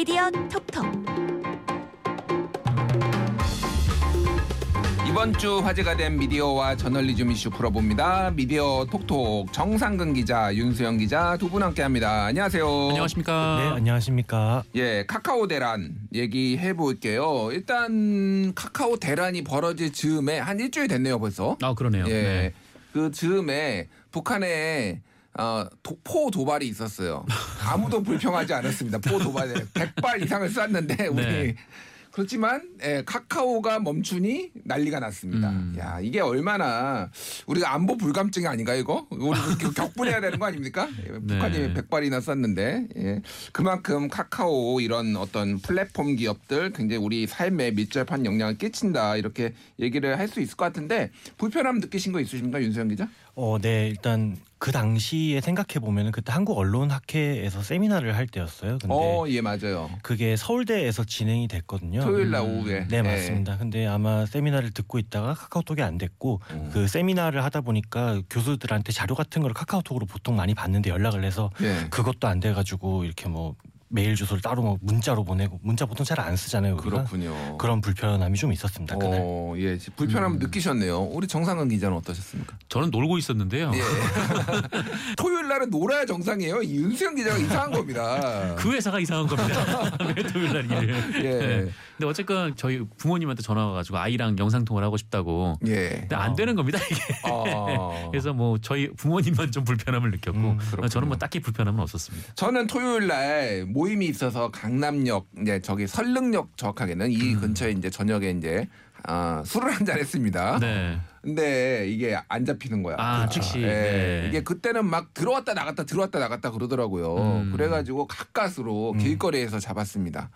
미디어 톡톡 이번 주 화제가 된 미디어와 저널리즘 이슈 풀어봅니다. 미디어 톡톡 정상근 기자, 윤수영 기자 두 분 함께합니다. 안녕하세요. 안녕하십니까. 네, 안녕하십니까. 예, 카카오 대란 얘기해 볼게요. 일단 카카오 대란이 벌어질 즈음에 한 일주일 됐네요, 벌써. 아 그러네요. 예, 네. 그 즈음에 북한에 어, 도, 포 도발이 있었어요. 아무도 불평하지 않았습니다. 포 도발에 100발 이상을 쐈는데 우리 네. 그렇지만 예, 카카오가 멈추니 난리가 났습니다. 음. 야 이게 얼마나 우리가 안보 불감증이 아닌가 이거? 우리 그 격분해야 되는 거 아닙니까? 예, 북한이 네. 100발이나 쐈는데 예. 그만큼 카카오 이런 어떤 플랫폼 기업들 굉장히 우리 삶에 밀접한 영향을 끼친다 이렇게 얘기를 할 수 있을 것 같은데 불편함 느끼신 거 있으십니까 윤수영 기자? 어, 네, 일단 그 당시에 생각해 보면은 그때 한국 언론 학회에서 세미나를 할 때였어요. 근데 어, 예, 맞아요. 그게 서울대에서 진행이 됐거든요. 토요일 날 음. 오후에. 네, 예. 맞습니다. 근데 아마 세미나를 듣고 있다가 카카오톡이 안 됐고 음. 그 세미나를 하다 보니까 교수들한테 자료 같은 걸 카카오톡으로 보통 많이 받는데 연락을 해서 예. 그것도 안 돼 가지고 이렇게 뭐 메일 주소를 따로 뭐 문자로 보내고 문자 보통 잘 안 쓰잖아요. 우리가. 그렇군요. 그런 불편함이 좀 있었습니다. 그날. 어, 예, 불편함 음. 느끼셨네요. 우리 정상근 기자는 어떠셨습니까? 저는 놀고 있었는데요. 예. 토요일 날은 놀아야 정상이에요. 이 윤수영 기자가 이상한 겁니다. 그 회사가 이상한 겁니다. 왜 토요일 날 일을. 예. 네. 근데 어쨌건 저희 부모님한테 전화 와가지고 아이랑 영상 통화를 하고 싶다고. 예. 근데 안 되는 겁니다 이게. 어. 그래서 뭐 저희 부모님만 좀 불편함을 느꼈고 음, 그렇군요. 저는 뭐 딱히 불편함은 없었습니다. 저는 토요일 날 모임이 있어서 강남역 이제 저기 설릉역 정확하게는 이 음. 근처에 이제 저녁에 이제 아, 술을 한 잔 했습니다. 네. 근데 이게 안 잡히는 거야. 아, 그렇죠. 즉시. 예. 네. 이게 그때는 막 들어왔다 나갔다 들어왔다 나갔다 그러더라고요. 음. 그래가지고 가까스로 길거리에서 잡았습니다.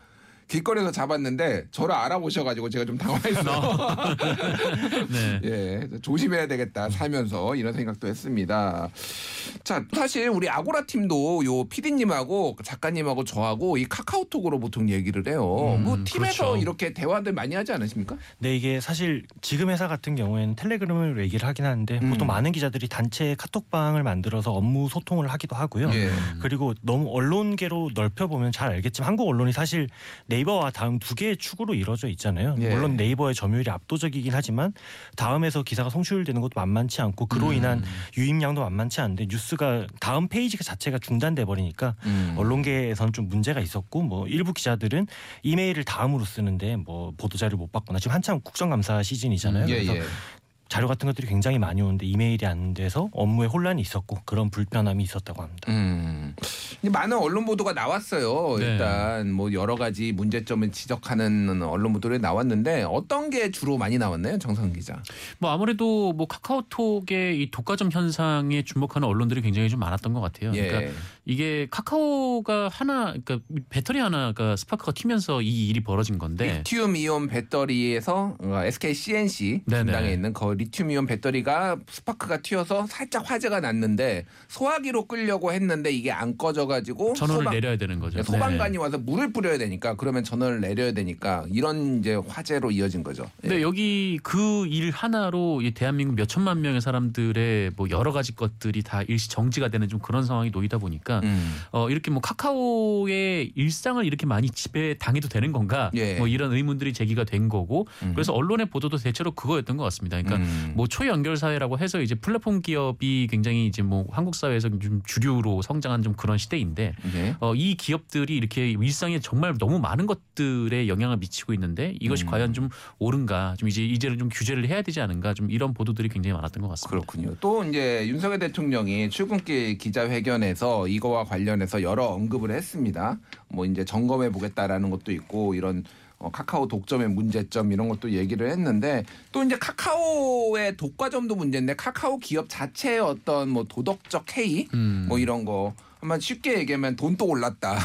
길거리에서 잡았는데 저를 알아보셔가지고 제가 좀 당황했어요. 네. 예, 조심해야 되겠다 살면서 이런 생각도 했습니다. 자, 사실 우리 아고라 팀도 요 PD님하고 작가님하고 저하고 이 카카오톡으로 보통 얘기를 해요. 음, 뭐 팀에서 그렇죠. 이렇게 대화들 많이 하지 않으십니까? 네 이게 사실 지금 회사 같은 경우에는 텔레그램을 얘기를 하긴 하는데 음. 보통 많은 기자들이 단체 카톡방을 만들어서 업무 소통을 하기도 하고요. 예. 그리고 너무 언론계로 넓혀 보면 잘 알겠지만 한국 언론이 사실 네이버 와 다음 두 개의 축으로 이루어져 있잖아요. 예. 물론 네이버의 점유율이 압도적이긴 하지만 다음에서 기사가 송출되는 것도 만만치 않고 그로 음. 인한 유입량도 만만치 않은데 뉴스가 다음 페이지 자체가 중단돼 버리니까 음. 언론계에서는 좀 문제가 있었고 뭐 일부 기자들은 이메일을 다음으로 쓰는데 뭐 보도자료 못 받거나 지금 한참 국정감사 시즌이잖아요. 예, 그래서 예. 자료 같은 것들이 굉장히 많이 오는데 이메일이 안 돼서 업무에 혼란이 있었고 그런 불편함이 있었다고 합니다. 음. 많은 언론 보도가 나왔어요. 네. 일단 뭐 여러 가지 문제점을 지적하는 언론 보도들이 나왔는데 어떤 게 주로 많이 나왔나요, 정상 기자? 뭐 아무래도 뭐 카카오톡의 이 독과점 현상에 주목하는 언론들이 굉장히 좀 많았던 것 같아요. 예. 그러니까 이게 카카오가 하나, 그러니까 배터리 하나가 스파크가 튀면서 이 일이 벌어진 건데. 리튬 이온 배터리에서 어, SK C&C. 분당에 있는 그 리튬 이온 배터리가 스파크가 튀어서 살짝 화재가 났는데 소화기로 끌려고 했는데 이게 안 꺼져 가지고 전원을 소방- 내려야 되는 거죠. 네, 네. 소방관이 와서 물을 뿌려야 되니까 그러면 전원을 내려야 되니까 이런 이제 화재로 이어진 거죠. 예. 근데 여기 그 일 하나로 이 대한민국 몇 천만 명의 사람들의 뭐 여러 가지 것들이 다 일시 정지가 되는 좀 그런 상황이 놓이다 보니까 음. 어 이렇게 뭐 카카오의 일상을 이렇게 많이 지배 당해도 되는 건가 예. 뭐 이런 의문들이 제기가 된 거고 음. 그래서 언론의 보도도 대체로 그거였던 것 같습니다. 그러니까 음. 뭐 초연결 사회라고 해서 이제 플랫폼 기업이 굉장히 이제 뭐 한국 사회에서 좀 주류로 성장한 좀 그런 시대인데 예. 어, 이 기업들이 이렇게 일상에 정말 너무 많은 것들에 영향을 미치고 있는데 이것이 음. 과연 좀 옳은가 좀 이제 이제는 좀 규제를 해야 되지 않은가 좀 이런 보도들이 굉장히 많았던 것 같습니다. 그렇군요. 또 이제 윤석열 대통령이 출근길 기자회견에서 이 거와 관련해서 여러 언급을 했습니다. 뭐 이제 점검해 보겠다라는 것도 있고 이런 어, 카카오 독점의 문제점 이런 것도 얘기를 했는데 또 이제 카카오의 독과점도 문제인데 카카오 기업 자체의 어떤 뭐 도덕적 해이 음. 뭐 이런 거 아마 쉽게 얘기하면 돈 또 올랐다.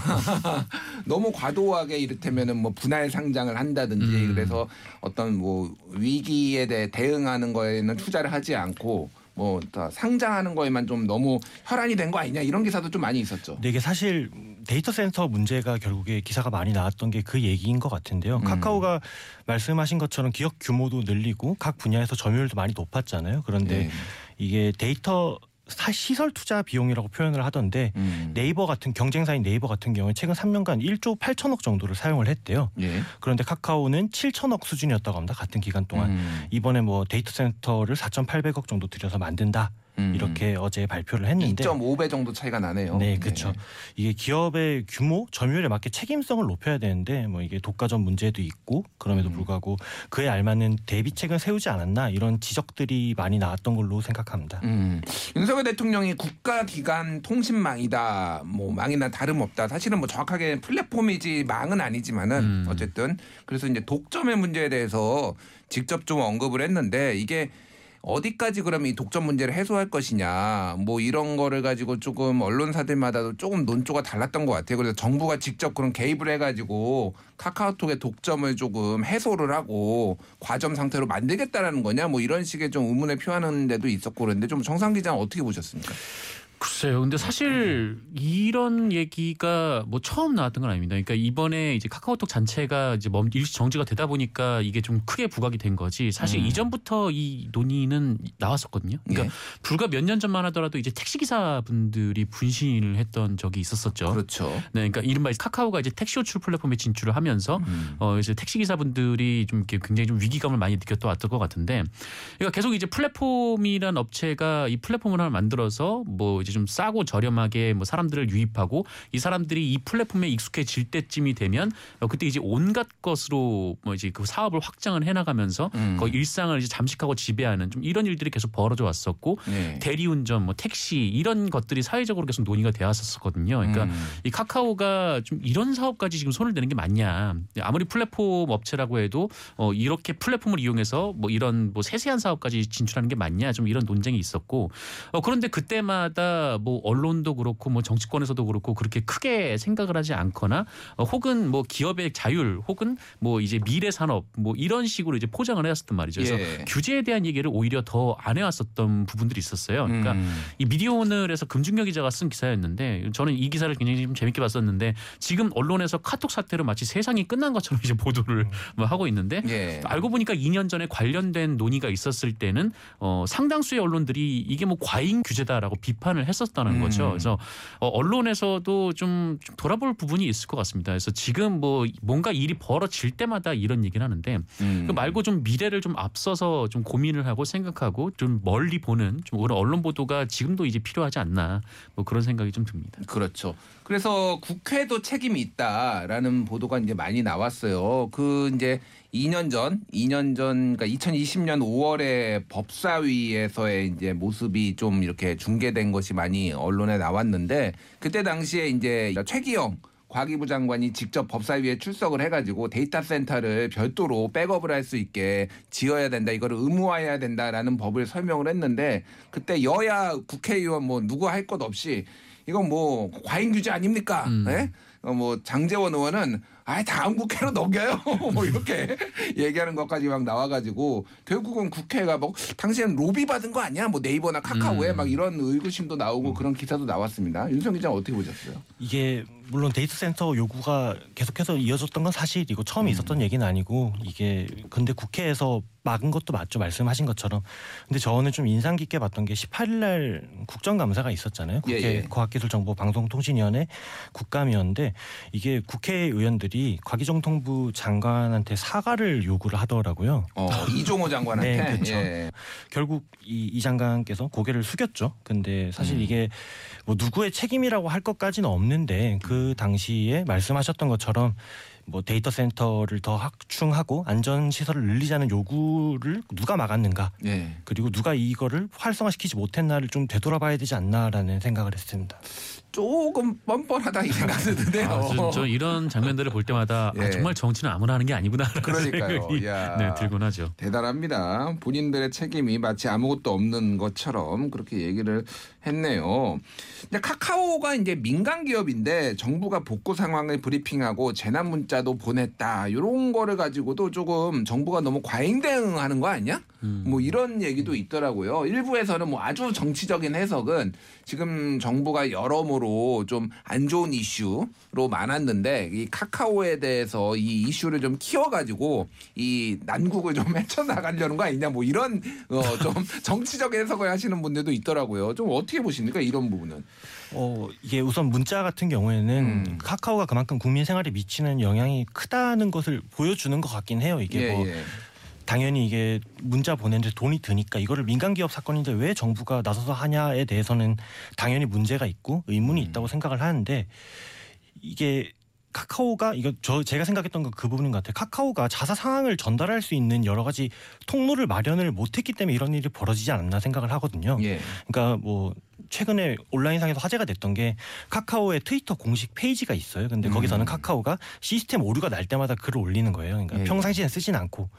너무 과도하게 이를테면은 뭐 분할 상장을 한다든지 음. 그래서 어떤 뭐 위기에 대해 대응하는 거에는 투자를 하지 않고 뭐 다 상장하는 거에만 좀 너무 혈안이 된 거 아니냐 이런 기사도 좀 많이 있었죠. 근데 이게 사실 데이터 센터 문제가 결국에 기사가 많이 나왔던 게 그 얘기인 것 같은데요. 음. 카카오가 말씀하신 것처럼 기업 규모도 늘리고 각 분야에서 점유율도 많이 높았잖아요. 그런데 네. 이게 데이터 사- 시설 투자 비용이라고 표현을 하던데 음. 네이버 같은 경쟁사인 네이버 같은 경우에 최근 3년간 1조 8천억 정도를 사용을 했대요. 예. 그런데 카카오는 7천억 수준이었다고 합니다. 같은 기간 동안. 음. 이번에 뭐 데이터 센터를 4,800억 정도 들여서 만든다. 음. 이렇게 어제 발표를 했는데 2.5배 정도 차이가 나네요. 네, 그렇죠. 이게 기업의 규모, 점유율에 맞게 책임성을 높여야 되는데 뭐 이게 독과점 문제도 있고 그럼에도 음. 불구하고 그에 알맞는 대비책은 세우지 않았나 이런 지적들이 많이 나왔던 걸로 생각합니다. 음. 윤석열 대통령이 국가기관 통신망이다, 뭐 망이나 다름없다. 사실은 뭐 정확하게 플랫폼이지 망은 아니지만은 음. 어쨌든 그래서 이제 독점의 문제에 대해서 직접 좀 언급을 했는데 이게 어디까지 그러면 이 독점 문제를 해소할 것이냐 뭐 이런 거를 가지고 조금 언론사들마다도 조금 논조가 달랐던 것 같아요. 그래서 정부가 직접 그런 개입을 해가지고 카카오톡의 독점을 조금 해소를 하고 과점 상태로 만들겠다라는 거냐 뭐 이런 식의 좀 의문을 표하는 데도 있었고 그런데 좀 정상 기자는 어떻게 보셨습니까? 글쎄요. 근데 사실 이런 얘기가 뭐 처음 나왔던 건 아닙니다. 그러니까 이번에 이제 카카오톡 자체가 이제 멈 일시 정지가 되다 보니까 이게 좀 크게 부각이 된 거지. 사실 음. 이전부터 이 논의는 나왔었거든요. 그러니까 예. 불과 몇 년 전만 하더라도 이제 택시 기사 분들이 분신을 했던 적이 있었었죠. 그렇죠. 네, 그러니까 이른바 카카오가 이제 택시 호출 플랫폼에 진출을 하면서 음. 어 이제 택시 기사분들이 좀 이렇게 굉장히 좀 위기감을 많이 느꼈던 왔던 것 같은데, 그러니까 계속 이제 플랫폼이란 업체가 이 플랫폼을 하나 만들어서 뭐 이제 좀 싸고 저렴하게 뭐 사람들을 유입하고 이 사람들이 이 플랫폼에 익숙해질 때쯤이 되면 어 그때 이제 온갖 것으로 뭐 이제 그 사업을 확장을 해나가면서 음. 거의 일상을 이제 잠식하고 지배하는 좀 이런 일들이 계속 벌어져 왔었고 네. 대리운전, 뭐 택시 이런 것들이 사회적으로 계속 논의가 되었었거든요. 그러니까 음. 이 카카오가 좀 이런 사업까지 지금 손을 대는 게 맞냐. 아무리 플랫폼 업체라고 해도 어 이렇게 플랫폼을 이용해서 뭐 이런 뭐 세세한 사업까지 진출하는 게 맞냐. 좀 이런 논쟁이 있었고 어 그런데 그때마다 뭐 언론도 그렇고 뭐 정치권에서도 그렇고 그렇게 크게 생각을 하지 않거나 어 혹은 뭐 기업의 자율 혹은 뭐 이제 미래 산업 뭐 이런 식으로 이제 포장을 해왔었단 말이죠. 그래서 예. 규제에 대한 얘기를 오히려 더 안 해왔었던 부분들이 있었어요. 그러니까 음. 이 미디어 오늘에서 금중경 기자가 쓴 기사였는데 저는 이 기사를 굉장히 좀 재밌게 봤었는데 지금 언론에서 카톡 사태로 마치 세상이 끝난 것처럼 이제 보도를 뭐 하고 있는데 예. 알고 보니까 2년 전에 관련된 논의가 있었을 때는 어 상당수의 언론들이 이게 뭐 과잉 규제다라고 비판을 했었다는 음. 거죠. 그래서 어 언론에서도 좀, 좀 돌아볼 부분이 있을 것 같습니다. 그래서 지금 뭐 뭔가 일이 벌어질 때마다 이런 얘기를 하는데 음. 그 말고 좀 미래를 좀 앞서서 좀 고민을 하고 생각하고 좀 멀리 보는 좀 그런 언론 보도가 지금도 이제 필요하지 않나 뭐 그런 생각이 좀 듭니다. 그렇죠. 그래서 국회도 책임이 있다라는 보도가 이제 많이 나왔어요. 그 이제 2년 전, 2년 전, 그러니까 2020년 5월에 법사위에서의 이제 모습이 좀 이렇게 중계된 것이 많이 언론에 나왔는데 그때 당시에 이제 최기영 과기부 장관이 직접 법사위에 출석을 해가지고 데이터 센터를 별도로 백업을 할 수 있게 지어야 된다. 이거를 의무화해야 된다라는 법을 설명을 했는데 그때 여야 국회의원 뭐 누구 할 것 없이 이건 뭐 과잉 규제 아닙니까? 음. 예? 어, 뭐 장재원 의원은 아 다음 국회로 넘겨요. 뭐 이렇게 얘기하는 것까지 막 나와가지고 결국은 국회가 뭐 당시엔 로비 받은 거 아니야? 뭐 네이버나 카카오에 음. 막 이런 의구심도 나오고 그런 기사도 나왔습니다. 윤성 기자 는 어떻게 보셨어요? 이게 물론 데이터 센터 요구가 계속해서 이어졌던 건 사실이고 처음에 음. 있었던 얘기는 아니고 이게 근데 국회에서 막은 것도 맞죠 말씀하신 것처럼 근데 저는 좀 인상 깊게 봤던 게 18일 날 국정감사가 있었잖아요 국회 예, 예. 과학기술정보방송통신위원회 국감이었는데 이게 국회의원들이 과기정통부 장관한테 사과를 요구를 하더라고요 어, 이종호 장관한테. 네, 그쵸. 예. 결국 이, 이 장관께서 고개를 숙였죠. 근데 사실 음. 이게 뭐 누구의 책임이라고 할 것까지는 없는데 그 당시에 말씀하셨던 것처럼 뭐 데이터 센터를 더 확충하고 안전 시설을 늘리자는 요구를 누가 막았는가 예. 그리고 누가 이거를 활성화시키지 못했나를 좀 되돌아봐야 되지 않나라는 생각을 했습니다. 조금 뻔뻔하다 이 생각 드는데요. 아, 저, 저 이런 장면들을 볼 때마다 예. 아, 정말 정치는 아무나 하는 게 아니구나라는 그러니까요. 생각이 야. 네, 들곤 하죠. 대단합니다. 본인들의 책임이 마치 아무것도 없는 것처럼 그렇게 얘기를 했네요. 근데 카카오가 이제 민간 기업인데 정부가 복구 상황을 브리핑하고 재난 문자도 보냈다. 이런 거를 가지고도 조금 정부가 너무 과잉 대응하는 거 아니야? 음. 뭐 이런 얘기도 있더라고요. 일부에서는 뭐 아주 정치적인 해석은 지금 정부가 여러모로 여러모로 좀 안 좋은 이슈로 많았는데 이 카카오에 대해서 이 이슈를 좀 키워가지고 이 난국을 좀 헤쳐나가려는 거 아니냐 뭐 이런 어 좀 정치적 해석을 하시는 분들도 있더라고요. 좀 어떻게 보십니까 이런 부분은? 어, 이게 우선 문자 같은 경우에는 음. 카카오가 그만큼 국민 생활에 미치는 영향이 크다는 것을 보여주는 것 같긴 해요. 이게 예, 뭐 예. 당연히 이게 문자 보내는데 돈이 드니까 이거를 민간 기업 사건인데 왜 정부가 나서서 하냐에 대해서는 당연히 문제가 있고 의문이 음. 있다고 생각을 하는데 이게 카카오가 이거 저 제가 생각했던 건 그 부분인 것 같아요. 카카오가 자사 상황을 전달할 수 있는 여러 가지 통로를 마련을 못했기 때문에 이런 일이 벌어지지 않았나 생각을 하거든요. 예. 그러니까 뭐 최근에 온라인상에서 화제가 됐던 게 카카오의 트위터 공식 페이지가 있어요. 근데 음. 거기서는 카카오가 시스템 오류가 날 때마다 글을 올리는 거예요. 그러니까 예, 평상시에 쓰진 않고.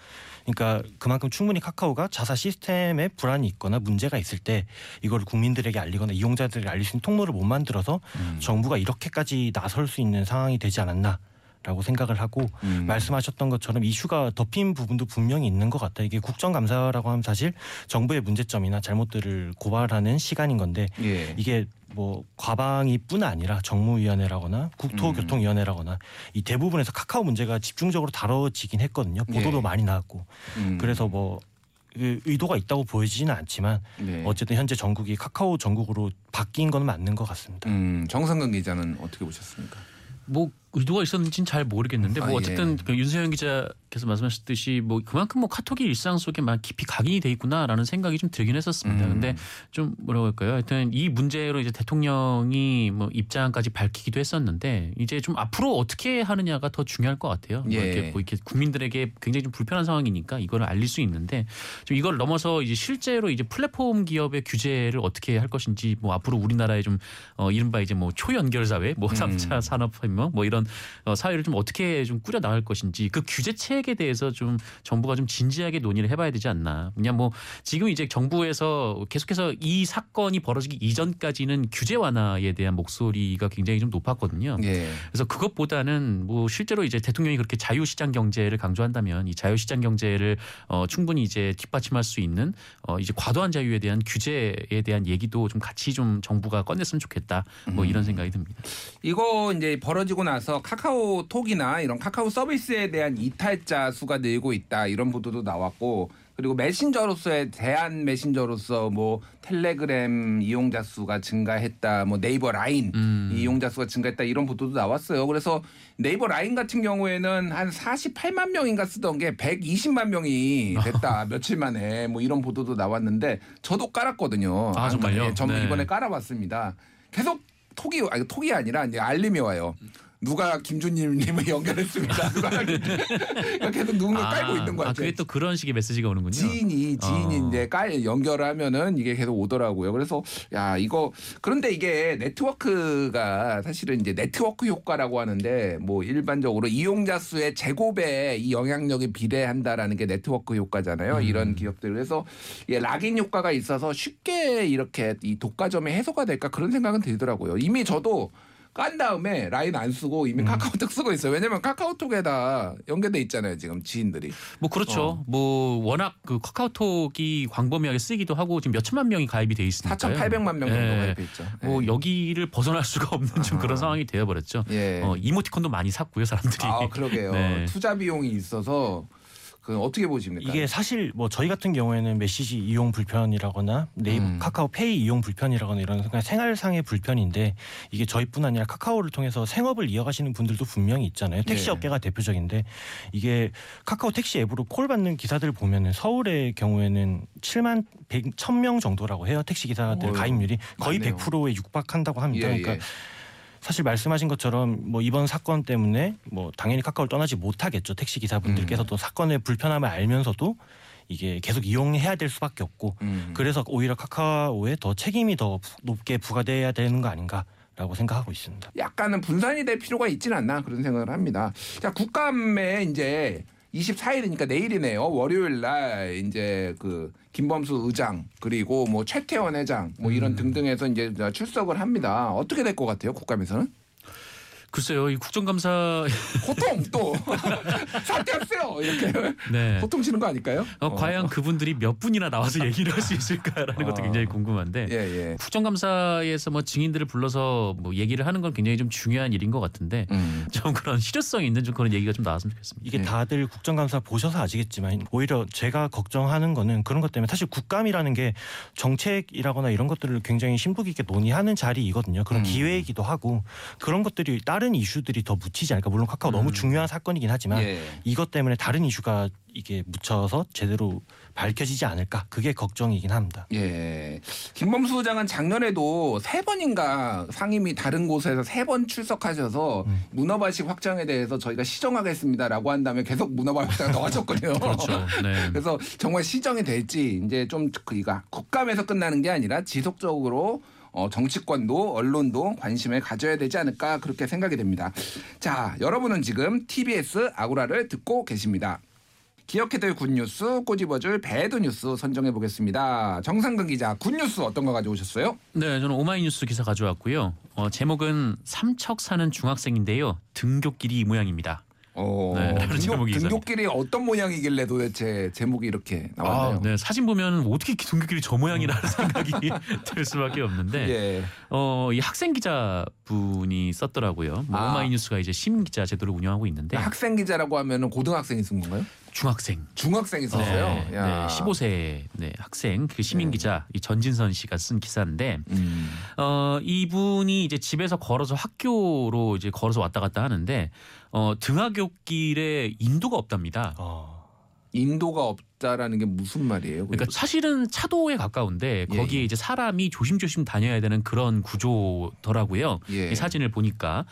그러니까 그만큼 충분히 카카오가 자사 시스템에 불안이 있거나 문제가 있을 때 이걸 국민들에게 알리거나 이용자들에게 알릴 수 있는 통로를 못 만들어서 음. 정부가 이렇게까지 나설 수 있는 상황이 되지 않았나. 라고 생각을 하고 음. 말씀하셨던 것처럼 이슈가 덮인 부분도 분명히 있는 것 같아요. 이게 국정감사라고 하면 사실 정부의 문제점이나 잘못들을 고발하는 시간인 건데 예. 이게 뭐 과방위뿐 아니라 정무위원회라거나 국토교통위원회라거나 이 대부분에서 카카오 문제가 집중적으로 다뤄지긴 했거든요. 보도도 예. 많이 나왔고 음. 그래서 뭐그 의도가 있다고 보여지지는 않지만 네. 어쨌든 현재 전국이 카카오 전국으로 바뀐 건 맞는 것 같습니다. 음, 정상근 기자는 어떻게 보셨습니까? 뭐 의도가 있었는지는 잘 모르겠는데 뭐 아, 어쨌든 예. 그 윤세영 기자께서 말씀하셨듯이 뭐 그만큼 뭐 카톡이 일상 속에 막 깊이 각인이 돼 있구나라는 생각이 좀 들긴 했었습니다. 음. 근데 좀 뭐라고 할까요? 하여튼 이 문제로 이제 대통령이 뭐 입장까지 밝히기도 했었는데 이제 좀 앞으로 어떻게 하느냐가 더 중요할 것 같아요. 뭐 예. 이렇게 뭐 이렇게 국민들에게 굉장히 좀 불편한 상황이니까 이거를 알릴 수 있는데 좀 이걸 넘어서 이제 실제로 이제 플랫폼 기업의 규제를 어떻게 할 것인지 뭐 앞으로 우리나라의 좀 어, 이른바 이제 뭐 초연결 사회, 뭐 음. 3차 산업혁명 뭐 이런 어, 사회를 좀 어떻게 좀 꾸려 나갈 것인지 그 규제 체계에 대해서 좀 정부가 좀 진지하게 논의를 해봐야 되지 않나. 그냥 뭐 지금 이제 정부에서 계속해서 이 사건이 벌어지기 이전까지는 규제 완화에 대한 목소리가 굉장히 좀 높았거든요. 예. 그래서 그것보다는 뭐 실제로 이제 대통령이 그렇게 자유시장 경제를 강조한다면 이 자유시장 경제를 어 충분히 이제 뒷받침할 수 있는 어 이제 과도한 자유에 대한 규제에 대한 얘기도 좀 같이 좀 정부가 꺼냈으면 좋겠다. 뭐 이런 생각이 듭니다. 이거 이제 벌어지고 나서 카카오톡이나 이런 카카오 서비스에 대한 이탈자 수가 늘고 있다 이런 보도도 나왔고 그리고 메신저로서의 대한 메신저로서 뭐 텔레그램 이용자 수가 증가했다 뭐 네이버 라인 음. 이용자 수가 증가했다 이런 보도도 나왔어요. 그래서 네이버 라인 같은 경우에는 한 48만 명인가 쓰던 게 120만 명이 됐다 며칠 만에 뭐 이런 보도도 나왔는데 저도 깔았거든요. 아, 정말요? 네, 저는 네. 이번에 깔아봤습니다. 계속 톡이 아니 톡이 아니라 이제 알림이 와요. 누가 김준님님을 연결했습니다. 누가 그러니까 계속 누군가 깔고 있는 거 아, 같아요. 그게 또 그런 식의 메시지가 오는군요. 지인이 지인이 어. 이제 깔 연결하면은 이게 계속 오더라고요. 그래서 야 이거 그런데 이게 네트워크가 사실은 이제 네트워크 효과라고 하는데 뭐 일반적으로 이용자 수의 제곱에 이 영향력이 비례한다라는 게 네트워크 효과잖아요. 음. 이런 기업들 그래서 예, lock-in 효과가 있어서 쉽게 이렇게 이 독과점이 해소가 될까 그런 생각은 들더라고요. 이미 저도 깐 다음에 라인 안 쓰고 이미 카카오톡 쓰고 있어요. 왜냐면 카카오톡에다 연결돼 있잖아요. 지금 지인들이. 뭐 그렇죠. 어. 뭐 워낙 그 카카오톡이 광범위하게 쓰기도 하고 지금 몇 천만 명이 가입이 돼 있으니까 4,800만 명 정도 예. 가입해 있죠. 뭐 예. 여기를 벗어날 수가 없는 좀 아하. 그런 상황이 되어버렸죠. 예. 어, 이모티콘도 많이 샀고요, 사람들이. 아 그러게요. 네. 투자 비용이 있어서 그 어떻게 보십니까? 이게 사실 뭐 저희 같은 경우에는 메시지 이용 불편이라거나 네이버 음. 카카오 페이 이용 불편이라거나 이런 그냥 생활상의 불편인데 이게 저희뿐 아니라 카카오를 통해서 생업을 이어가시는 분들도 분명히 있잖아요. 택시 네. 업계가 대표적인데 이게 카카오 택시 앱으로 콜 받는 기사들 보면은 서울의 경우에는 7만 100, 1000명 정도라고 해요. 택시 기사들 가입률이 거의 많네요. 100%에 육박한다고 합니다. 예, 그러니까 예. 사실 말씀하신 것처럼 뭐 이번 사건 때문에 뭐 당연히 카카오를 떠나지 못하겠죠. 택시 기사분들께서도 사건의 불편함을 알면서도 이게 계속 이용해야 될 수밖에 없고 음. 그래서 오히려 카카오에 더 책임이 더 부- 높게 부과돼야 되는 거 아닌가 라고 생각하고 있습니다. 약간은 분산이 될 필요가 있지는 않나 그런 생각을 합니다. 자 국감에 이제 24일이니까 내일이네요. 월요일 날 이제 그 김범수 의장 그리고 뭐 최태원 회장 뭐 음. 이런 등등해서 이제 출석을 합니다. 어떻게 될 것 같아요? 국감에서는? 글쎄요, 이 국정감사 호통 또 사퇴하세요 이렇게 네. 호통 치는 거 아닐까요? 어, 과연 그분들이 몇 분이나 나와서 얘기를 할 수 있을까라는 것도 어. 굉장히 궁금한데 예 예. 국정감사에서 뭐 증인들을 불러서 뭐 얘기를 하는 건 굉장히 좀 중요한 일인 것 같은데 음. 좀 그런 실효성 있는 좀 그런 얘기가 좀 나왔으면 좋겠습니다. 이게 네. 다들 국정감사 보셔서 아시겠지만 오히려 제가 걱정하는 거는 그런 것 때문에 사실 국감이라는 게 정책이라거나 이런 것들을 굉장히 심도 깊게 논의하는 자리이거든요. 그런 음. 기회이기도 하고 그런 것들이 다른 이슈들이 더 묻히지 않을까. 물론 카카오 너무 음. 중요한 사건이긴 하지만 예. 이것 때문에 다른 이슈가 이게 묻혀서 제대로 밝혀지지 않을까. 그게 걱정이긴 합니다. 예. 김범수 부장은 작년에도 세 번인가 상임위 다른 곳에서 세 번 출석하셔서 음. 문어발식 확장에 대해서 저희가 시정하겠습니다라고 한 다음에 계속 문어발 확장 더 하셨거든요. 그렇죠. 네. 그래서 정말 시정이 될지 이제 좀 그니까 국감에서 끝나는 게 아니라 지속적으로 어, 정치권도 언론도 관심을 가져야 되지 않을까 그렇게 생각이 됩니다. 자, 여러분은 지금 TBS 아고라를 듣고 계십니다. 기억해둘 good news 꼬집어줄 bad news 선정해 보겠습니다. 정상근 기자 good news 어떤 거 가져오셨어요? 네, 저는 오마이뉴스 기사 가져왔고요. 어, 제목은 삼척 사는 중학생인데요. 등굣길이 이 모양입니다. 어, 네, 라는 제목이. 등교길이 어떤 모양이길래 도대체 제목이 이렇게 나왔나요? 아, 네, 사진 보면 어떻게 등굣길이 저 모양이라는 생각이 들 수밖에 없는데 예. 어, 이 학생 기자분이 썼더라고요. 뭐 아. 오마이뉴스가 이제 시민 기자 제도를 운영하고 있는데 학생 기자라고 하면은 고등학생이 쓴 건가요? 중학생 중학생이 썼어요. 네, 네, 야. 15세 네, 학생 그 시민 네. 기자 이 전진선 씨가 쓴 기사인데 음. 어 이분이 이제 집에서 걸어서 학교로 이제 걸어서 왔다 갔다 하는데 어 등하굣길에 인도가 없답니다. 어. 인도가 없다라는 게 무슨 말이에요? 그러니까 사실은 차도에 가까운데 예, 거기에 예. 이제 사람이 조심조심 다녀야 되는 그런 구조더라고요. 예. 이 사진을 보니까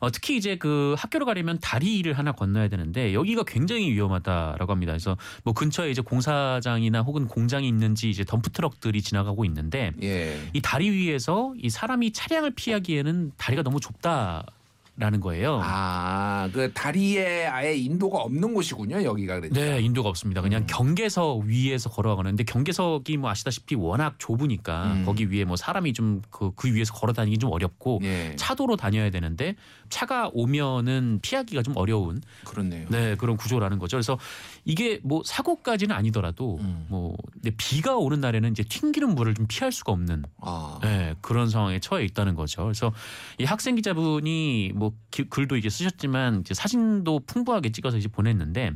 어, 특히 이제 그 학교를 가려면 다리를 하나 건너야 되는데 여기가 굉장히 위험하다라고 합니다. 그래서 뭐 근처에 이제 공사장이나 혹은 공장이 있는지 이제 덤프 트럭들이 지나가고 있는데 예. 이 다리 위에서 이 사람이 차량을 피하기에는 다리가 너무 좁다 라는 거예요. 아, 그 다리에 아예 인도가 없는 곳이군요. 여기가 그러니까. 네, 인도가 없습니다. 그냥 음. 경계석 위에서 걸어가는. 근데 경계석이 뭐 아시다시피 워낙 좁으니까 음. 거기 위에 뭐 사람이 좀그 그 위에서 걸어 다니기 좀 어렵고 예. 차도로 다녀야 되는데 차가 오면은 피하기가 좀 어려운 그렇네요. 네 그런 구조라는 거죠. 그래서 이게 뭐 사고까지는 아니더라도 음. 뭐 비가 오는 날에는 이제 튕기는 물을 좀 피할 수가 없는 아. 네, 그런 상황에 처해 있다는 거죠. 그래서 이 학생 기자분이 뭐 기- 글도 이제 쓰셨지만 이제 사진도 풍부하게 찍어서 이제 보냈는데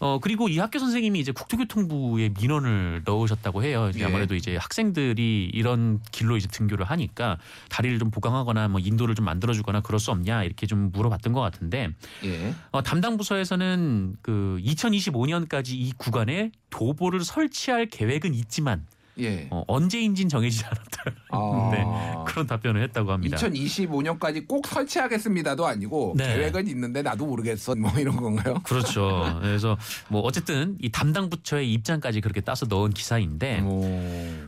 어 그리고 이 학교 선생님이 이제 국토교통부에 민원을 넣으셨다고 해요. 이제 예. 아무래도 이제 학생들이 이런 길로 이제 등교를 하니까 다리를 좀 보강하거나 뭐 인도를 좀 만들어주거나 그럴 수 없냐 이렇게 좀 물어봤던 것 같은데 예. 어, 담당 부서에서는 그 2025년까지 이 구간에 도보를 설치할 계획은 있지만 예. 어, 언제인진 정해지지 않았다. 아. 네. 그런 답변을 했다고 합니다. 2025년까지 꼭 설치하겠습니다도 아니고 네. 계획은 있는데 나도 모르겠어. 뭐 이런 건가요? 그렇죠. 그래서 뭐 어쨌든 이 담당 부처의 입장까지 그렇게 따서 넣은 기사인데 오.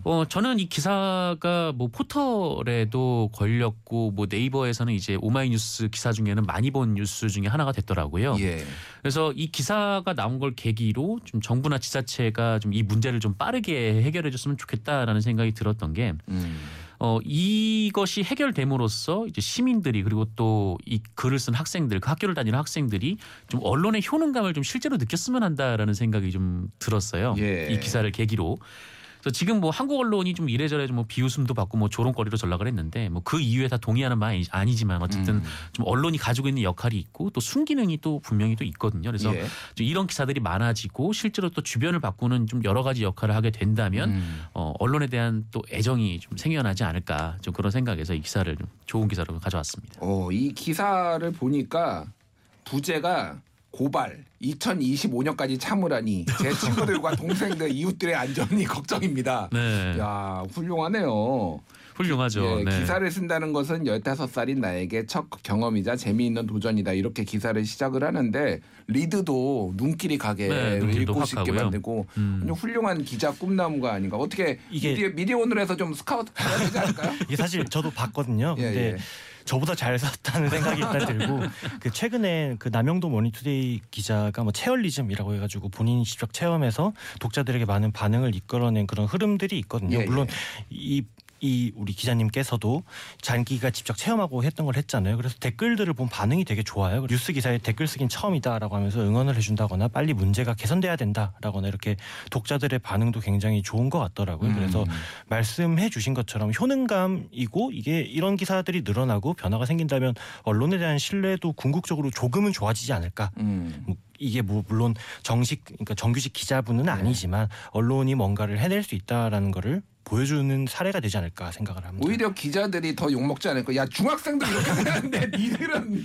어 저는 이 기사가 뭐 포털에도 걸렸고 뭐 네이버에서는 이제 오마이뉴스 기사 중에는 많이 본 뉴스 중에 하나가 됐더라고요. 예. 그래서 이 기사가 나온 걸 계기로 좀 정부나 지자체가 좀 이 문제를 좀 빠르게 해결해 줬으면 좋겠다라는 생각이 들었던 게 음. 어, 이것이 해결됨으로써 이제 시민들이 그리고 또 이 글을 쓴 학생들, 그 학교를 다니는 학생들이 좀 언론의 효능감을 좀 실제로 느꼈으면 한다라는 생각이 좀 들었어요. 예. 이 기사를 계기로. 그래서 지금 뭐 한국 언론이 좀 이래저래 좀 뭐 비웃음도 받고 뭐 조롱거리로 전락을 했는데 뭐 그 이유에 다 동의하는 바는 아니- 아니지만 어쨌든 음. 좀 언론이 가지고 있는 역할이 있고 또 순기능이 또 분명히 또 있거든요. 그래서 예. 좀 이런 기사들이 많아지고 실제로 또 주변을 바꾸는 좀 여러 가지 역할을 하게 된다면 음. 어, 언론에 대한 또 애정이 좀 생겨나지 않을까 좀 그런 생각에서 이 기사를 좀 좋은 기사로 가져왔습니다. 어, 이 기사를 보니까 부제가 고발 2025년까지 참으라니 제 친구들과 동생들 이웃들의 안전이 걱정입니다. 네, 야 훌륭하네요. 훌륭하죠. 예, 네. 기사를 쓴다는 것은 15살인 나에게 첫 경험이자 재미있는 도전이다. 이렇게 기사를 시작을 하는데 리드도 눈길이 가게 네, 눈길도 읽고 확 싶게 가고요. 만들고 음. 훌륭한 기자 꿈나무가 아닌가. 어떻게 이게- 미디어, 미디어 오늘 해서 좀 스카우트 해야 되지 않을까요? 이게 사실 저도 봤거든요. 예, 근데 예. 저보다 잘 썼다는 생각이 일단 들고 그 최근에 그 남형도 머니투데이 기자가 뭐 체헐리즘이라고 해가지고 본인이 직접 체험해서 독자들에게 많은 반응을 이끌어낸 그런 흐름들이 있거든요. 예, 물론 이 이 우리 기자님께서도 장기가 직접 체험하고 했던 걸 했잖아요. 그래서 댓글들을 본 반응이 되게 좋아요. 뉴스 기사에 댓글 쓰긴 처음이다라고 하면서 응원을 해준다거나 빨리 문제가 개선돼야 된다라거나 이렇게 독자들의 반응도 굉장히 좋은 것 같더라고요. 그래서 음. 말씀해 주신 것처럼 효능감이고 이게 이런 기사들이 늘어나고 변화가 생긴다면 언론에 대한 신뢰도 궁극적으로 조금은 좋아지지 않을까. 음. 뭐 이게 뭐 물론 정식 그러니까 정규직 기자분은 네. 아니지만 언론이 뭔가를 해낼 수 있다라는 거를 보여주는 사례가 되지 않을까 생각을 합니다. 오히려 기자들이 더 욕먹지 않을까. 야 중학생도 이렇게 하는데 니들은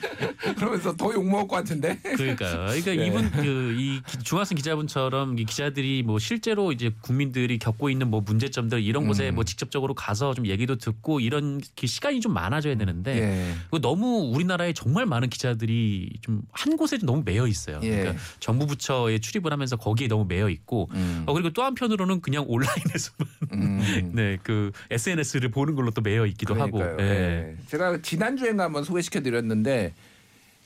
그러면서 더 욕먹을 것 같은데. 그러니까, 그러니까 네. 이분 그 이 중학생 기자분처럼 이 기자들이 뭐 실제로 이제 국민들이 겪고 있는 뭐 문제점들 이런 곳에 음. 뭐 직접적으로 가서 좀 얘기도 듣고 이런 그 시간이 좀 많아져야 되는데 예. 그 너무 우리나라에 정말 많은 기자들이 좀 한 곳에 너무 매여 있어요. 예. 그러니까 정부 부처에 출입을 하면서 거기에 너무 매여 있고 음. 어, 그리고 또 한편으로는 그냥 온라인에서만 음. 네 그 SNS를 보는 걸로 또 매여 있기도 그러니까요. 하고. 예. 예. 제가 지난주에가 한번 소개시켜 드렸는데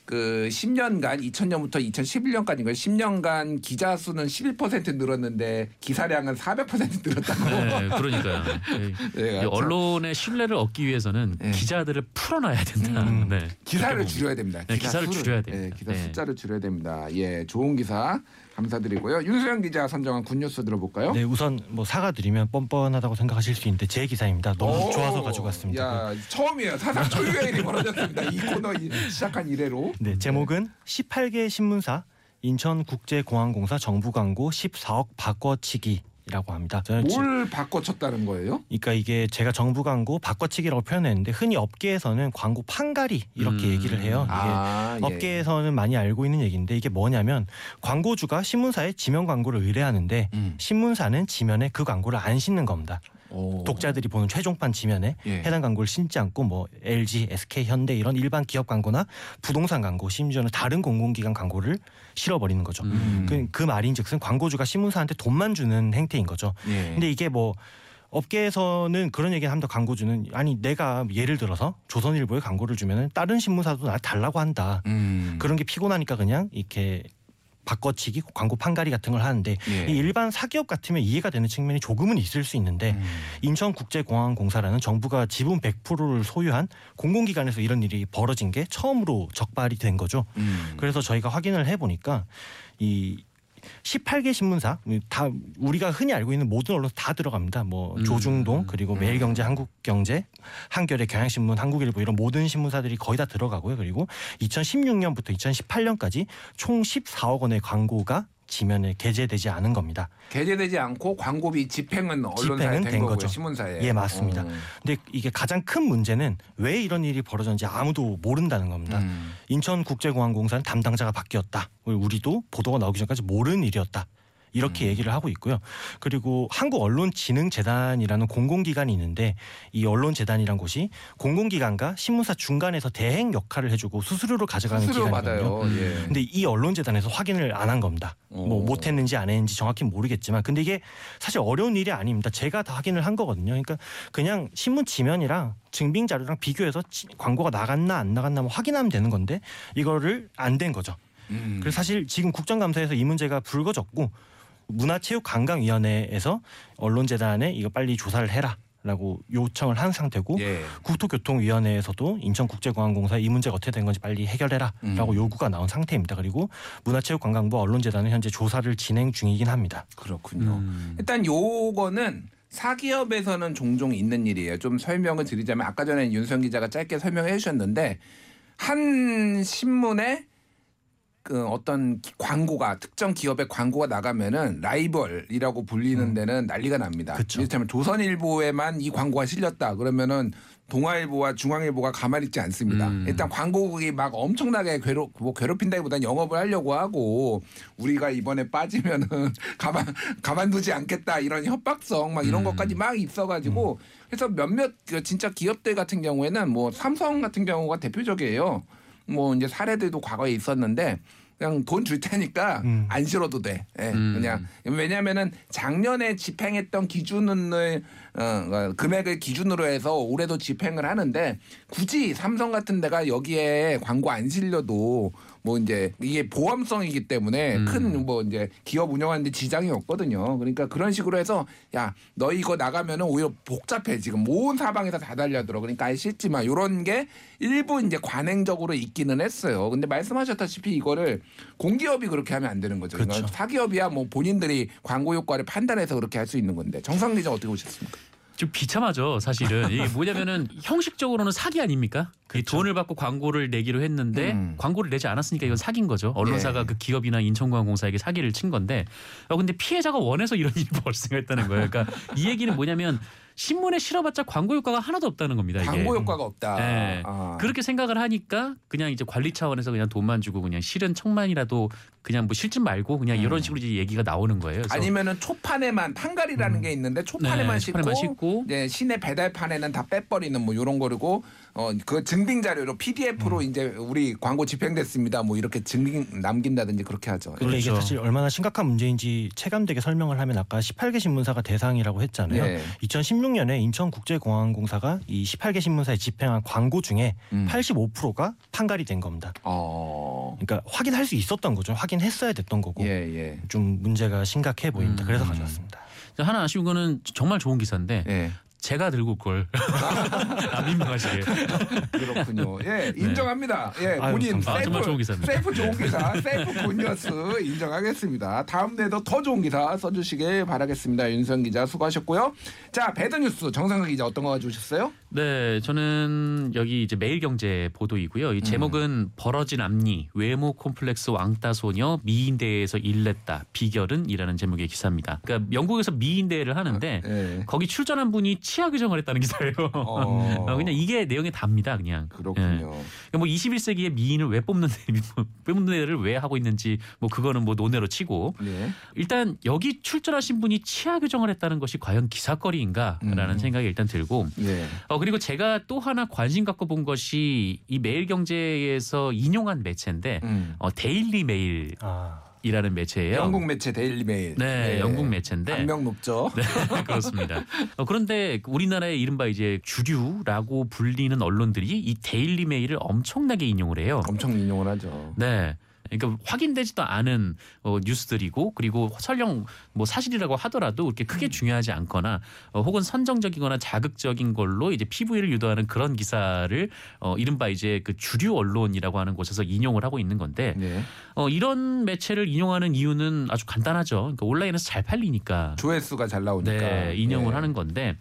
그 10년간 2000년부터 2011년까지인가요? 10년간 기자 수는 11% 늘었는데 기사량은 400% 늘었다고. 네, 그러니까요. 예. 네, 이 언론의 신뢰를 얻기 위해서는 네. 기자들을 풀어놔야 된다. 음. 네. 기사를 줄여야 됩니다. 네, 기사를 수를. 줄여야 됩니다. 예, 기사 네. 숫자를 줄여야 됩니다. 예, 좋은 기사 감사드리고요. 윤수영 기자 선정한 굿뉴스 들어볼까요? 네, 우선 뭐 사과드리면 뻔뻔하다고 생각하실 수 있는데 제 기사입니다. 너무 오, 좋아서 가지고 왔습니다. 야, 처음이에요. 사상 초유의 일이 벌어졌습니다. 이 코너 이- 시작한 이래로. 네, 제목은 18개 신문사 인천국제공항공사 정부 광고 14억 바꿔치기 라고 합니다. 뭘 바꿔쳤다는 거예요? 그러니까 이게 제가 정부 광고 바꿔치기라고 표현했는데 흔히 업계에서는 광고 판가리 이렇게 음. 얘기를 해요. 이게 아, 예. 업계에서는 많이 알고 있는 얘기인데 이게 뭐냐면 광고주가 신문사에 지면 광고를 의뢰하는데 음. 신문사는 지면에 그 광고를 안 싣는 겁니다. 오. 독자들이 보는 최종판 지면에 예. 해당 광고를 신지 않고 뭐 LG, SK, 현대 이런 일반 기업 광고나 부동산 광고 심지어는 다른 공공기관 광고를 실어버리는 거죠. 음. 그, 그 말인즉슨 광고주가 신문사한테 돈만 주는 행태인 거죠. 예. 근데 이게 뭐 업계에서는 그런 얘기를 합니다. 광고주는 아니 내가 예를 들어서 조선일보에 광고를 주면은 다른 신문사도 나 달라고 한다. 음. 그런 게 피곤하니까 그냥 이렇게 바꿔치기 광고 판가리 같은 걸 하는데 예. 이 일반 사기업 같으면 이해가 되는 측면이 조금은 있을 수 있는데 음. 인천국제공항공사라는 정부가 지분 100%를 소유한 공공기관에서 이런 일이 벌어진 게 처음으로 적발이 된 거죠. 음. 그래서 저희가 확인을 해보니까 이 18개 신문사 다 우리가 흔히 알고 있는 모든 언론 다 들어갑니다. 뭐 음. 조중동 그리고 음. 매일경제, 한국경제, 한겨레, 경향신문, 한국일보 이런 모든 신문사들이 거의 다 들어가고요. 그리고 2016년부터 2018년까지 총 14억 원의 광고가 지면에 게재되지 않은 겁니다. 게재되지 않고 광고비 집행은 언론사에 집행은 된, 된 거고요. 거죠. 신문사에. 예, 맞습니다. 어. 근데 이게 가장 큰 문제는 왜 이런 일이 벌어졌는지 아무도 모른다는 겁니다. 음. 인천국제공항공사는 담당자가 바뀌었다. 우리도 보도가 나오기 전까지 모르는 일이었다. 이렇게 음. 얘기를 하고 있고요. 그리고 한국 언론진흥재단이라는 공공기관이 있는데 이 언론재단이란 곳이 공공기관과 신문사 중간에서 대행 역할을 해주고 수수료를 가져가는 수수료 기관이거든요. 받아요. 음. 예. 근데 이 언론재단에서 확인을 안 한 겁니다. 뭐 오. 못했는지 안 했는지 정확히 는 모르겠지만, 근데 이게 사실 어려운 일이 아닙니다. 제가 다 확인을 한 거거든요. 그러니까 그냥 신문 지면이랑 증빙 자료랑 비교해서 지- 광고가 나갔나 안 나갔나 뭐 확인하면 되는 건데 이거를 안 된 거죠. 음. 그래서 사실 지금 국정감사에서 이 문제가 불거졌고 문화체육관광위원회에서 언론재단에 이거 빨리 조사를 해라 라고 요청을 한 상태고 예. 국토교통위원회에서도 인천국제공항공사 이 문제가 어떻게 된 건지 빨리 해결해라라고 음. 요구가 나온 상태입니다. 그리고 문화체육관광부 언론재단은 현재 조사를 진행 중이긴 합니다. 그렇군요. 음. 일단 요거는 사기업에서는 종종 있는 일이에요. 좀 설명을 드리자면 아까 전에 윤성 기자가 짧게 설명해 주셨는데 한 신문에 그 어떤 기- 광고가 특정 기업의 광고가 나가면은 라이벌이라고 불리는 데는 난리가 납니다. 음. 그쵸. 이를테면 조선일보에만 이 광고가 실렸다 그러면은 동아일보와 중앙일보가 가만히 있지 않습니다. 음. 일단 광고국이 막 엄청나게 괴롭 뭐 괴롭힌다기보다는 영업을 하려고 하고 우리가 이번에 빠지면은 가만 가만두지 않겠다 이런 협박성 막 이런 음. 것까지 막 있어가지고 그래서 몇몇 그 진짜 기업들 같은 경우에는 뭐 삼성 같은 경우가 대표적이에요. 뭐 이제 사례들도 과거에 있었는데 그냥 돈 줄 테니까 음. 안 실어도 돼. 예, 음. 그냥 왜냐하면은 작년에 집행했던 기준을 어, 어, 금액을 기준으로 해서 올해도 집행을 하는데 굳이 삼성 같은 데가 여기에 광고 안 실려도 뭐 이제 이게 보험성이기 때문에 음. 큰뭐 이제 기업 운영하는데 지장이 없거든요. 그러니까 그런 식으로 해서 야 너 이거 나가면은 오히려 복잡해 지금 온 사방에서 다 달려들어. 그러니까 아예 싫지 만 이런 게 일부 이제 관행적으로 있기는 했어요. 근데 말씀하셨다시피 이거를 공기업이 그렇게 하면 안 되는 거죠. 그러니까 그렇죠. 사기업이야 뭐 본인들이 광고 효과를 판단해서 그렇게 할 수 있는 건데 정상 기자 어떻게 보셨습니까? 좀 비참하죠, 사실은. 이게 뭐냐면은 형식적으로는 사기 아닙니까? 이 돈을 받고 광고를 내기로 했는데 음. 광고를 내지 않았으니까 이건 사기인 거죠. 언론사가 예. 그 기업이나 인천공항공사에게 사기를 친 건데, 어, 근데 피해자가 원해서 이런 일이 발생했다는 거예요. 그러니까 이 얘기는 뭐냐면 신문에 실어봤자 광고 효과가 하나도 없다는 겁니다. 이게. 광고 효과가 없다. 네. 아. 그렇게 생각을 하니까 그냥 이제 관리 차원에서 그냥 돈만 주고 그냥 실은 천만이라도 그냥 뭐 실지 말고 그냥 이런 식으로 이제 얘기가 나오는 거예요. 그래서 음. 아니면은 초판에만 판갈이라는 게 있는데 초판에만 네, 싣고, 싣고. 네, 시내 배달판에는 다 빼버리는 뭐 이런 거고 어 그 증빙 자료로 PDF로 이제 우리 광고 집행됐습니다. 뭐 이렇게 증빙 남긴다든지 그렇게 하죠. 근데 이게 그렇죠. 사실 얼마나 심각한 문제인지 체감되게 설명을 하면 아까 18개 신문사가 대상이라고 했잖아요. 네. 2016년에 인천국제공항공사가 이 18개 신문사에 집행한 광고 중에 음. 85%가 판갈이 된 겁니다. 어. 그러니까 확인할 수 있었던 거죠. 확인 했어야 됐던 거고 예, 예. 좀 문제가 심각해 보입니다. 음. 그래서 가져왔습니다. 하나 아쉬운 거는 정말 좋은 기사인데 예. 제가 들고 올 걸. 안 민망하시게. 그렇군요. 예, 인정합니다. 예, 아유, 본인. 아, 정말 좋은 기사입니다. 세이프 좋은 기사, 세이프 good news 인정하겠습니다. 다음 내도 더 좋은 기사 써주시길 바라겠습니다. 윤선 기자 수고하셨고요. 자, 배드뉴스 정상근 기자 어떤 거 가져오셨어요? 네, 저는 여기 이제 매일경제 보도이고요. 이 제목은 벌어진 앞니 외모 콤플렉스 왕따 소녀 미인대회에서 일냈다 비결은이라는 제목의 기사입니다. 그러니까 영국에서 미인대회를 하는데 예. 거기 출전한 분이 치아 규정을 했다는 기사예요. 어. 어, 그냥 이게 내용에 답니다, 그냥. 예. 그렇군요. 그러니까 뭐 21세기에 미인을 왜 뽑는 뽑는 애를 왜 하고 있는지 뭐 그거는 뭐 논외로 치고 네. 일단 여기 출전하신 분이 치아 교정을 했다는 것이 과연 기사거리인가라는 음. 생각이 일단 들고 예. 어 그리고 제가 또 하나 관심 갖고 본 것이 이 매일경제에서 인용한 매체인데 음. 어 데일리 메일이라는 아, 매체예요. 영국 매체 데일리 메일. 네, 예. 영국 매체인데 악명 높죠. 네, 그렇습니다. 어, 그런데 우리나라의 이른바 이제 주류라고 불리는 언론들이 이 데일리 메일을 엄청나게 인용을 해요. 엄청 인용을 하죠. 네. 그러니까 확인되지도 않은 어, 뉴스들이고 그리고 설령 뭐 사실이라고 하더라도 그렇게 크게 중요하지 않거나 어, 혹은 선정적이거나 자극적인 걸로 이제 PV를 유도하는 그런 기사를 어, 이른바 이제 그 주류 언론이라고 하는 곳에서 인용을 하고 있는 건데 네. 어, 이런 매체를 인용하는 이유는 아주 간단하죠. 그러니까 온라인에서 잘 팔리니까 조회수가 잘 나오니까. 네, 인용을 예. 하는 건데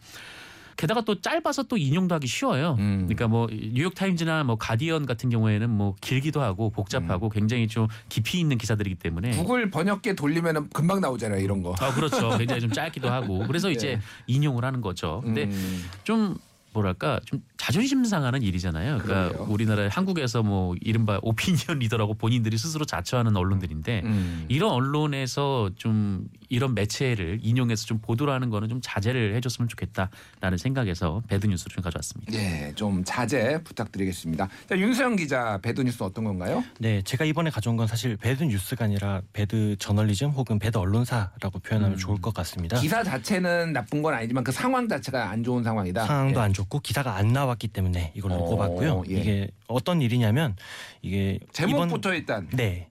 게다가 또 짧아서 또 인용도 하기 쉬워요. 음. 그러니까 뭐 뉴욕 타임즈나 뭐 가디언 같은 경우에는 뭐 길기도 하고 복잡하고 굉장히 좀 깊이 있는 기사들이기 때문에 음. 구글 번역기 돌리면은 금방 나오잖아요, 이런 거. 아 그렇죠. 굉장히 좀 짧기도 하고 그래서 이제 인용을 하는 거죠. 근데 음. 좀 뭐랄까 좀 자존심 상하는 일이잖아요. 그러니까 그러게요. 우리나라 한국에서 뭐 이른바 오피니언 리더라고 본인들이 스스로 자처하는 언론들인데 음. 이런 언론에서 좀 이런 매체를 인용해서 좀 보도를 하는 거는 좀 자제를 해줬으면 좋겠다라는 생각에서 bad news를 좀 가져왔습니다. 예, 좀 자제 부탁드리겠습니다. 자, 윤수영 기자 bad news 어떤 건가요? 네, 제가 이번에 가져온 건 사실 bad news가 아니라 bad 저널리즘 혹은 bad 언론사라고 표현하면 음. 좋을 것 같습니다. 기사 자체는 나쁜 건 아니지만 그 상황 자체가 안 좋은 상황이다. 상황도 예. 안 좋고 기사가 안 나왔기 때문에 이걸로 어, 꼽았고요. 예. 이게 어떤 일이냐면 이게 제목부터 일단 네.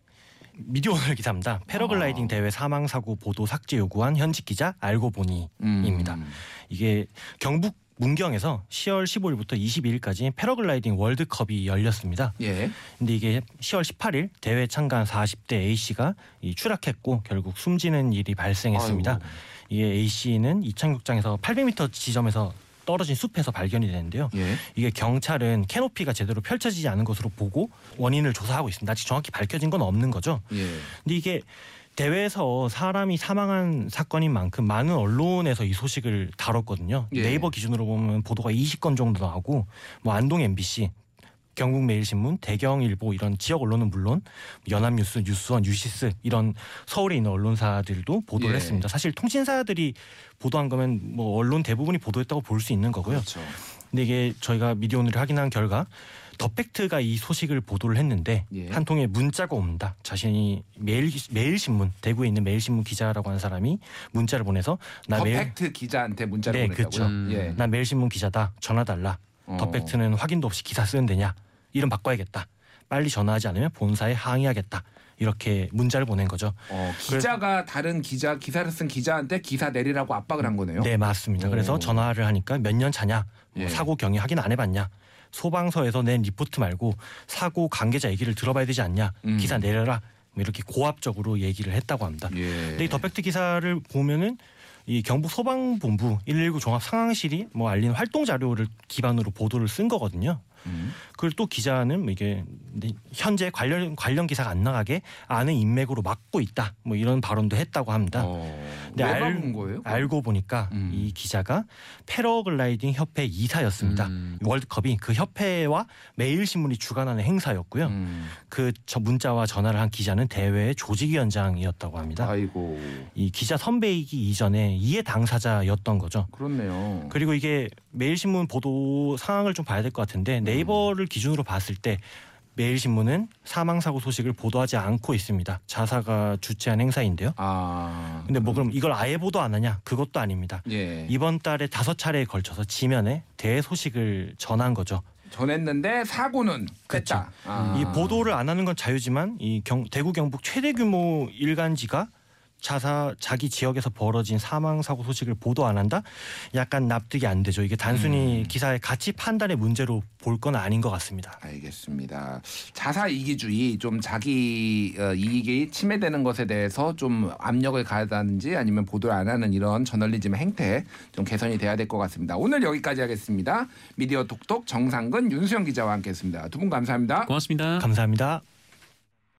미디어 오늘 기사입니다. 패러글라이딩 아. 대회 사망 사고 보도 삭제 요구한 현직 기자 알고 보니입니다. 음. 이게 경북 문경에서 10월 15일부터 22일까지 패러글라이딩 월드컵이 열렸습니다. 예. 근데 이게 10월 18일 대회 참가한 40대 A 씨가 이 추락했고 결국 숨지는 일이 발생했습니다. 아이고. 이게 A 씨는 이창국장에서 800m 지점에서 떨어진 숲에서 발견이 되는데요. 예. 이게 경찰은 캐노피가 제대로 펼쳐지지 않은 것으로 보고 원인을 조사하고 있습니다. 아직 정확히 밝혀진 건 없는 거죠. 예. 근데 이게 대회에서 사람이 사망한 사건인 만큼 많은 언론에서 이 소식을 다뤘거든요. 예. 네이버 기준으로 보면 보도가 20건 정도 나오고 뭐 안동 MBC 경북매일신문, 대경일보 이런 지역 언론은 물론 연합뉴스, 뉴스원, 뉴시스 이런 서울에 있는 언론사들도 보도를 예. 했습니다. 사실 통신사들이 보도한 거면 뭐 언론 대부분이 보도했다고 볼 수 있는 거고요. 그렇죠. 근데 이게 저희가 미디어 오늘을 확인한 결과 더 팩트가 이 소식을 보도를 했는데 예. 한 통의 문자가 옵니다. 자신이 매일 매일 신문 대구에 있는 매일 신문 기자라고 하는 사람이 문자를 보내서 나 매일 더팩트 기자한테 문자를 네, 보냈다고요. 그렇죠. 음. 예. 나 매일 신문 기자다 전화 달라. 어. 더 팩트는 확인도 없이 기사 쓰는 데냐 이름 바꿔야겠다. 빨리 전화하지 않으면 본사에 항의하겠다. 이렇게 문자를 보낸 거죠. 어, 기자가 다른 기자 기사를 쓴 기자한테 기사 내리라고 압박을 한 거네요. 네, 맞습니다. 오. 그래서 전화를 하니까 몇 년 차냐? 뭐 예. 사고 경위 확인 안 해봤냐? 소방서에서 낸 리포트 말고 사고 관계자 얘기를 들어봐야 되지 않냐? 음. 기사 내려라. 뭐 이렇게 고압적으로 얘기를 했다고 합니다. 예. 근데 이 더팩트 기사를 보면은 이 경북 소방본부 119 종합 상황실이 뭐 알린 활동 자료를 기반으로 보도를 쓴 거거든요. 음. 그걸 또 기자는 뭐 이게 현재 관련 관련 기사가 안 나가게 아는 인맥으로 막고 있다. 뭐 이런 발언도 했다고 합니다. 어, 근데 왜 알- 거예요? 알고 보니까 음. 이 기자가 패러글라이딩 협회 이사였습니다. 음. 월드컵이 그 협회와 매일신문이 주관하는 행사였고요. 음. 그저 문자와 전화를 한 기자는 대회 조직위원장이었다고 합니다. 아이고 이 기자 선배이기 이전에 이해 당사자였던 거죠. 그렇네요. 그리고 이게 매일신문 보도 상황을 좀 봐야 될 것 같은데 음. 네이버를 기준으로 봤을 때 매일신문은 사망 사고 소식을 보도하지 않고 있습니다. 자사가 주최한 행사인데요. 아 근데 뭐 그럼 이걸 아예 보도 안 하냐? 그것도 아닙니다. 예 이번 달에 다섯 차례에 걸쳐서 지면에 대해 소식을 전한 거죠. 전했는데 사고는 그쵸. 뺐다. 아. 이 보도를 안 하는 건 자유지만 이 경, 대구 경북 최대 규모 일간지가 자사 자기 지역에서 벌어진 사망 사고 소식을 보도 안 한다? 약간 납득이 안 되죠. 이게 단순히 음. 기사의 가치 판단의 문제로 볼 건 아닌 것 같습니다. 알겠습니다. 자사 이기주의 좀 자기 어, 이익이 침해되는 것에 대해서 좀 압력을 가하든지 아니면 보도를 안 하는 이런 저널리즘의 행태 좀 개선이 돼야 될 것 같습니다. 오늘 여기까지 하겠습니다. 미디어 톡톡 정상근 윤수영 기자와 함께했습니다. 두 분 감사합니다. 고맙습니다. 감사합니다.